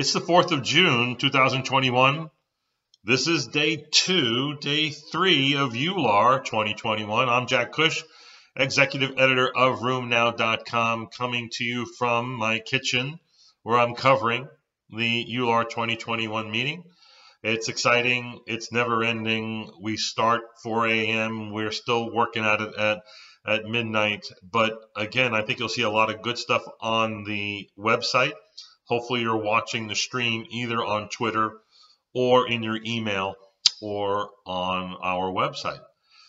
It's the 4th of June, 2021. This is day two, day three of EULAR 2021. I'm Jack Cush, executive editor of RheumNow.com, coming to you from my kitchen where I'm covering the EULAR 2021 meeting. It's exciting. It's never ending. We start 4 a.m. We're still working at it at, at midnight. But again, I think you'll see a lot of good stuff on the website. Hopefully, you're watching the stream either on Twitter or in your email or on our website.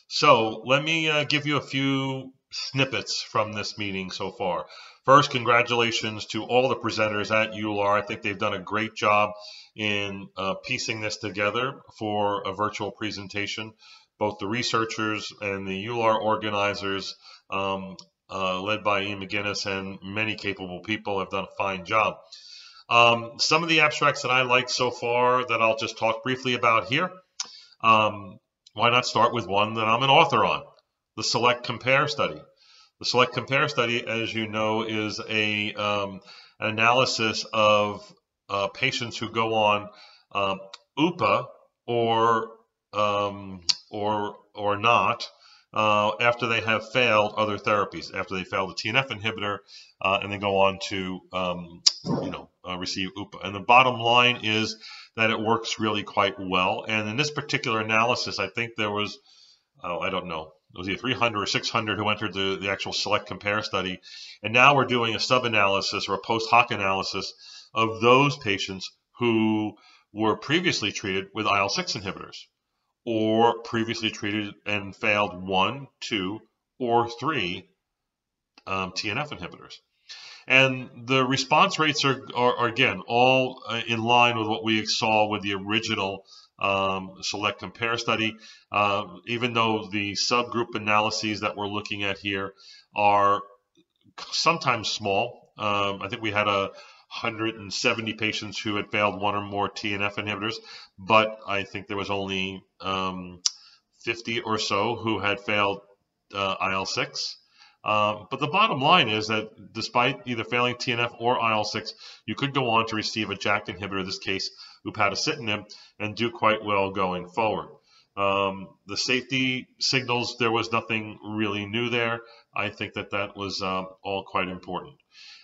So, let me uh, give you a few snippets from this meeting so far. First, congratulations to all the presenters at EULAR. I think they've done a great job in uh, piecing this together for a virtual presentation. Both the researchers and the EULAR organizers, um, uh, led by Iain McInnes and many capable people, have done a fine job. Um, some of the abstracts that I like so far that I'll just talk briefly about here. Um, why not start with one that I'm an author on? The Select Compare study. The Select Compare study, as you know, is a um, an analysis of uh, patients who go on um, UPA or um, or or not uh, after they have failed other therapies, after they failed the TNF inhibitor, uh, and they go on to, um, you know, uh, receive UPA. And the bottom line is that it works really quite well. And in this particular analysis, I think there was, oh, I don't know, it was either 300 or 600 who entered the, the actual select compare study. And now we're doing a sub-analysis or a post hoc analysis of those patients who were previously treated with IL-6 inhibitors or previously treated and failed one, two, or three um, TNF inhibitors. And the response rates are, are, are again, all uh, in line with what we saw with the original um, select compare study, uh, even though the subgroup analyses that we're looking at here are sometimes small. Um, I think we had a 170 patients who had failed one or more TNF inhibitors, but I think there was only um, 50 or so who had failed uh, IL 6. Um, but the bottom line is that despite either failing TNF or IL 6, you could go on to receive a JAK inhibitor, in this case, upadacitinib, and do quite well going forward. Um, the safety signals, there was nothing really new there. I think that that was um, all quite important.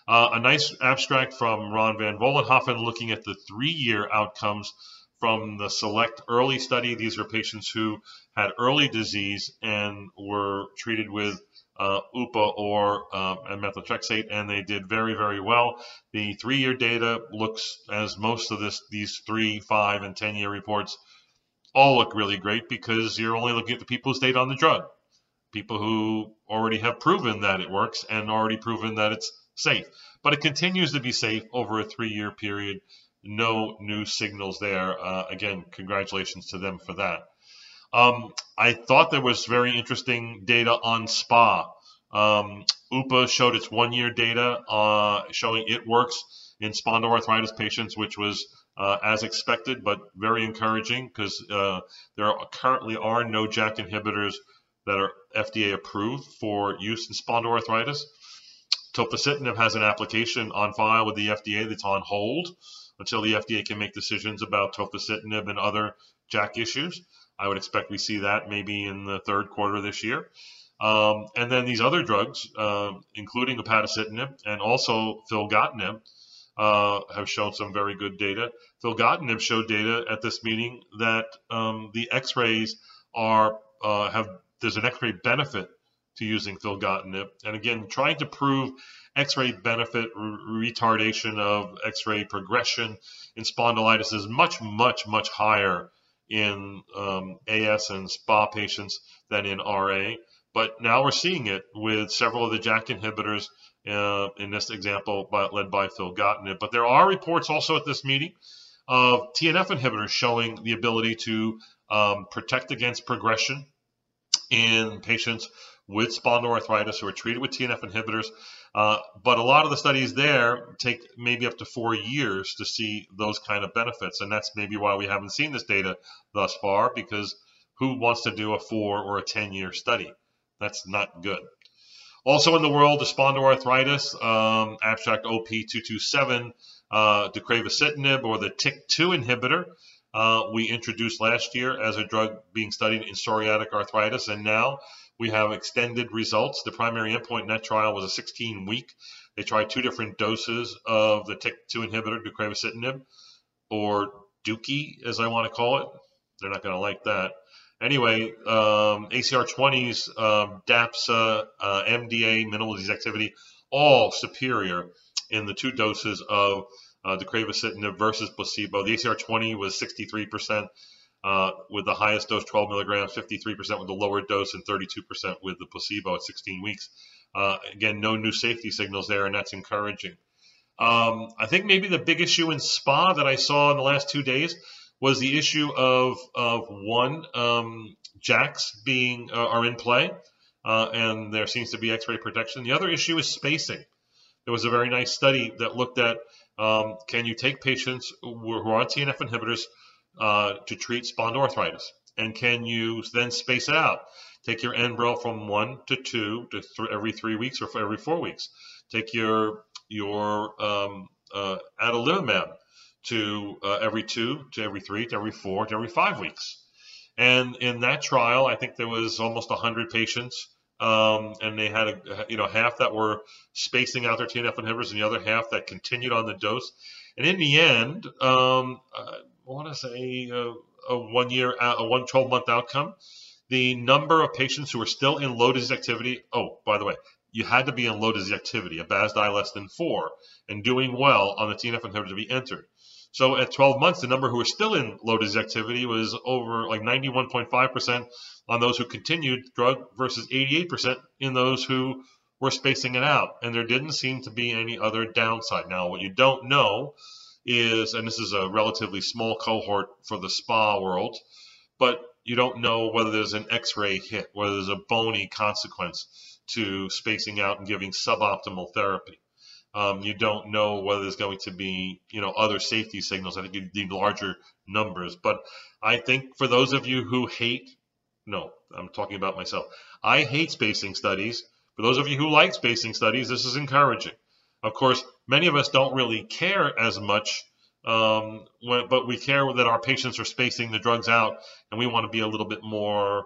Uh, a nice abstract from Ron Van Vollenhoven looking at the three-year outcomes from the select early study. These are patients who had early disease and were treated with uh, UPA or um, methotrexate, and they did very, very well. The three-year data looks, as most of this, these three, five, and ten-year reports all look really great because you're only looking at the people who stayed on the drug, people who already have proven that it works and already proven that it's safe. But it continues to be safe over a three year period. No new signals there. Uh, again, congratulations to them for that. Um, I thought there was very interesting data on SPA. Um, UPA showed its one year data uh, showing it works in spondyloarthritis patients, which was uh, as expected, but very encouraging because uh, there are, currently are no JAK inhibitors that are FDA approved for use in spondyloarthritis. Tofacitinib has an application on file with the FDA that's on hold until the FDA can make decisions about tofacitinib and other JAK issues. I would expect we see that maybe in the third quarter this year. Um, and then these other drugs, uh, including upadacitinib and also filgotinib, uh, have shown some very good data. Filgotinib showed data at this meeting that um, the X-rays are uh, have there's an X-ray benefit to using filgotinib. And again, trying to prove X-ray benefit re- retardation of X-ray progression in spondylitis is much, much, much higher in um, AS and SPA patients than in RA. But now we're seeing it with several of the JAK inhibitors uh, in this example by, led by filgotinib. But there are reports also at this meeting of TNF inhibitors showing the ability to um, protect against progression in patients with spondyloarthritis who are treated with TNF inhibitors. Uh, but a lot of the studies there take maybe up to four years to see those kind of benefits. And that's maybe why we haven't seen this data thus far, because who wants to do a four or a 10 year study? That's not good. Also in the world of spondyloarthritis, um, abstract OP227 uh, deucravacitinib or the TYK2 inhibitor. Uh, we introduced last year as a drug being studied in psoriatic arthritis, and now we have extended results. The primary endpoint in that trial was a 16 week. They tried two different doses of the TYK2 inhibitor, deucravacitinib, or Dookie, as I want to call it. They're not going to like that. Anyway, um, ACR20s, um, DAPSA, uh, MDA, minimal disease activity, all superior in the two doses of uh, deucravacitinib versus placebo. The ACR20 was 63% uh, with the highest dose, 12 milligrams, 53% with the lower dose, and 32% with the placebo at 16 weeks. Uh, again, no new safety signals there, and that's encouraging. Um, I think maybe the big issue in SPA that I saw in the last two days was the issue of, of one, um, JAKs being uh, are in play, uh, and there seems to be X-ray protection. The other issue is spacing. There was a very nice study that looked at um, can you take patients who are on TNF inhibitors uh, to treat spondyloarthritis, and can you then space it out? Take your Enbrel from one to two to th- every three weeks or every four weeks. Take your your um, uh, adalimumab to uh, every two, to every three, to every four, to every five weeks. And in that trial, I think there was almost 100 patients, um, and they had a, you know half that were spacing out their TNF inhibitors, and the other half that continued on the dose. And in the end, um, I want to say a, a one year, a one 12 month outcome. The number of patients who were still in low disease activity. Oh, by the way, you had to be in low disease activity, a BASDAI less than four, and doing well on the TNF inhibitor to be entered. So at 12 months, the number who were still in low disease activity was over like 91.5% on those who continued drug versus 88% in those who were spacing it out. And there didn't seem to be any other downside. Now, what you don't know is, and this is a relatively small cohort for the spa world, but you don't know whether there's an x-ray hit, whether there's a bony consequence to spacing out and giving suboptimal therapy. Um, you don't know whether there's going to be, you know, other safety signals. I think you need larger numbers. But I think for those of you who hate, no, I'm talking about myself. I hate spacing studies. For those of you who like spacing studies, this is encouraging. Of course, many of us don't really care as much, um, when, but we care that our patients are spacing the drugs out, and we want to be a little bit more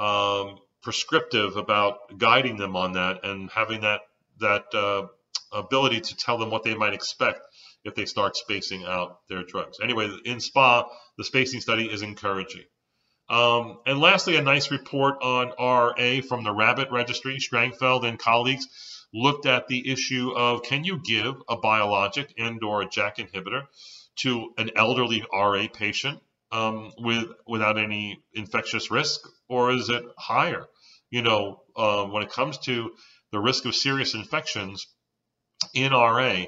um, prescriptive about guiding them on that and having that that uh, ability to tell them what they might expect if they start spacing out their drugs. Anyway, in SPA, the spacing study is encouraging. Um, and lastly, a nice report on RA from the Rabbit Registry. Strangfeld and colleagues looked at the issue of can you give a biologic and or a JAK inhibitor to an elderly RA patient um, with without any infectious risk, or is it higher? You know, uh, when it comes to the risk of serious infections, in RA,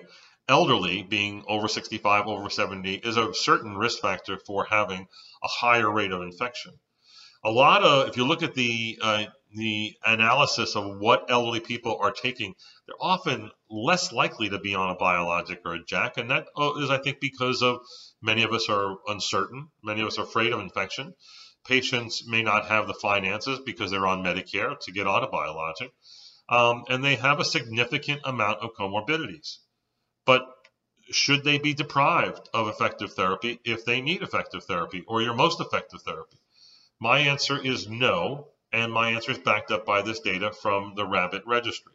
elderly, being over 65, over 70, is a certain risk factor for having a higher rate of infection. A lot of, if you look at the uh, the analysis of what elderly people are taking, they're often less likely to be on a biologic or a JAK, and that uh, I think, because of many of us are uncertain, many of us are afraid of infection. Patients may not have the finances because they're on Medicare to get on a biologic um, and they have a significant amount of comorbidities. But should they be deprived of effective therapy if they need effective therapy or your most effective therapy? My answer is no, and my answer is backed up by this data from the Rabbit Registry.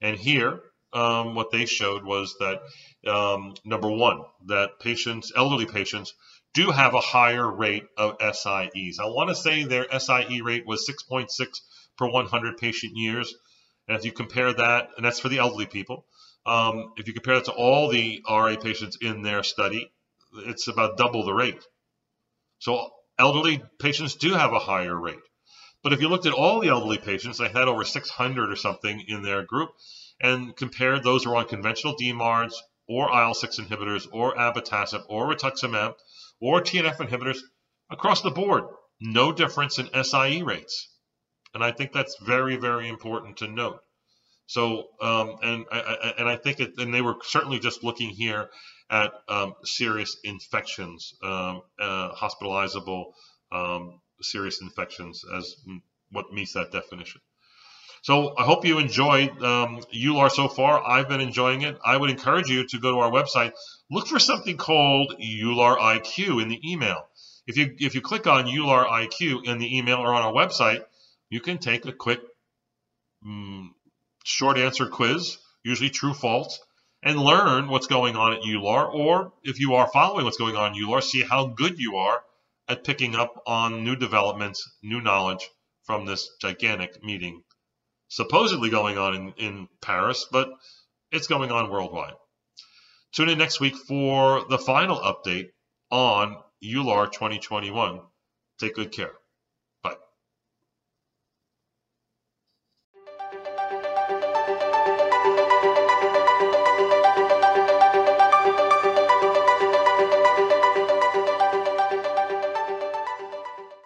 And here, um, what they showed was that um, number one, that patients, elderly patients, do have a higher rate of SIEs. I want to say their SIE rate was 6.6 per 100 patient years. And if you compare that, and that's for the elderly people, um, if you compare that to all the RA patients in their study, it's about double the rate. So elderly patients do have a higher rate. But if you looked at all the elderly patients, they had over 600 or something in their group, and compared those who are on conventional DMARDs or IL-6 inhibitors or abatacept or rituximab or TNF inhibitors across the board, no difference in SIE rates. And I think that's very, very important to note. So, um, and I, and I think it, and they were certainly just looking here at um, serious infections, um, uh, hospitalizable um, serious infections as what meets that definition. So I hope you enjoyed um, EULAR so far. I've been enjoying it. I would encourage you to go to our website, look for something called EULAR IQ in the email. If you if you click on EULAR IQ in the email or on our website, you can take a quick um, short answer quiz, usually true false, and learn what's going on at EULAR. Or if you are following what's going on at EULAR, see how good you are at picking up on new developments, new knowledge from this gigantic meeting supposedly going on in, in Paris, but it's going on worldwide. Tune in next week for the final update on EULAR 2021. Take good care.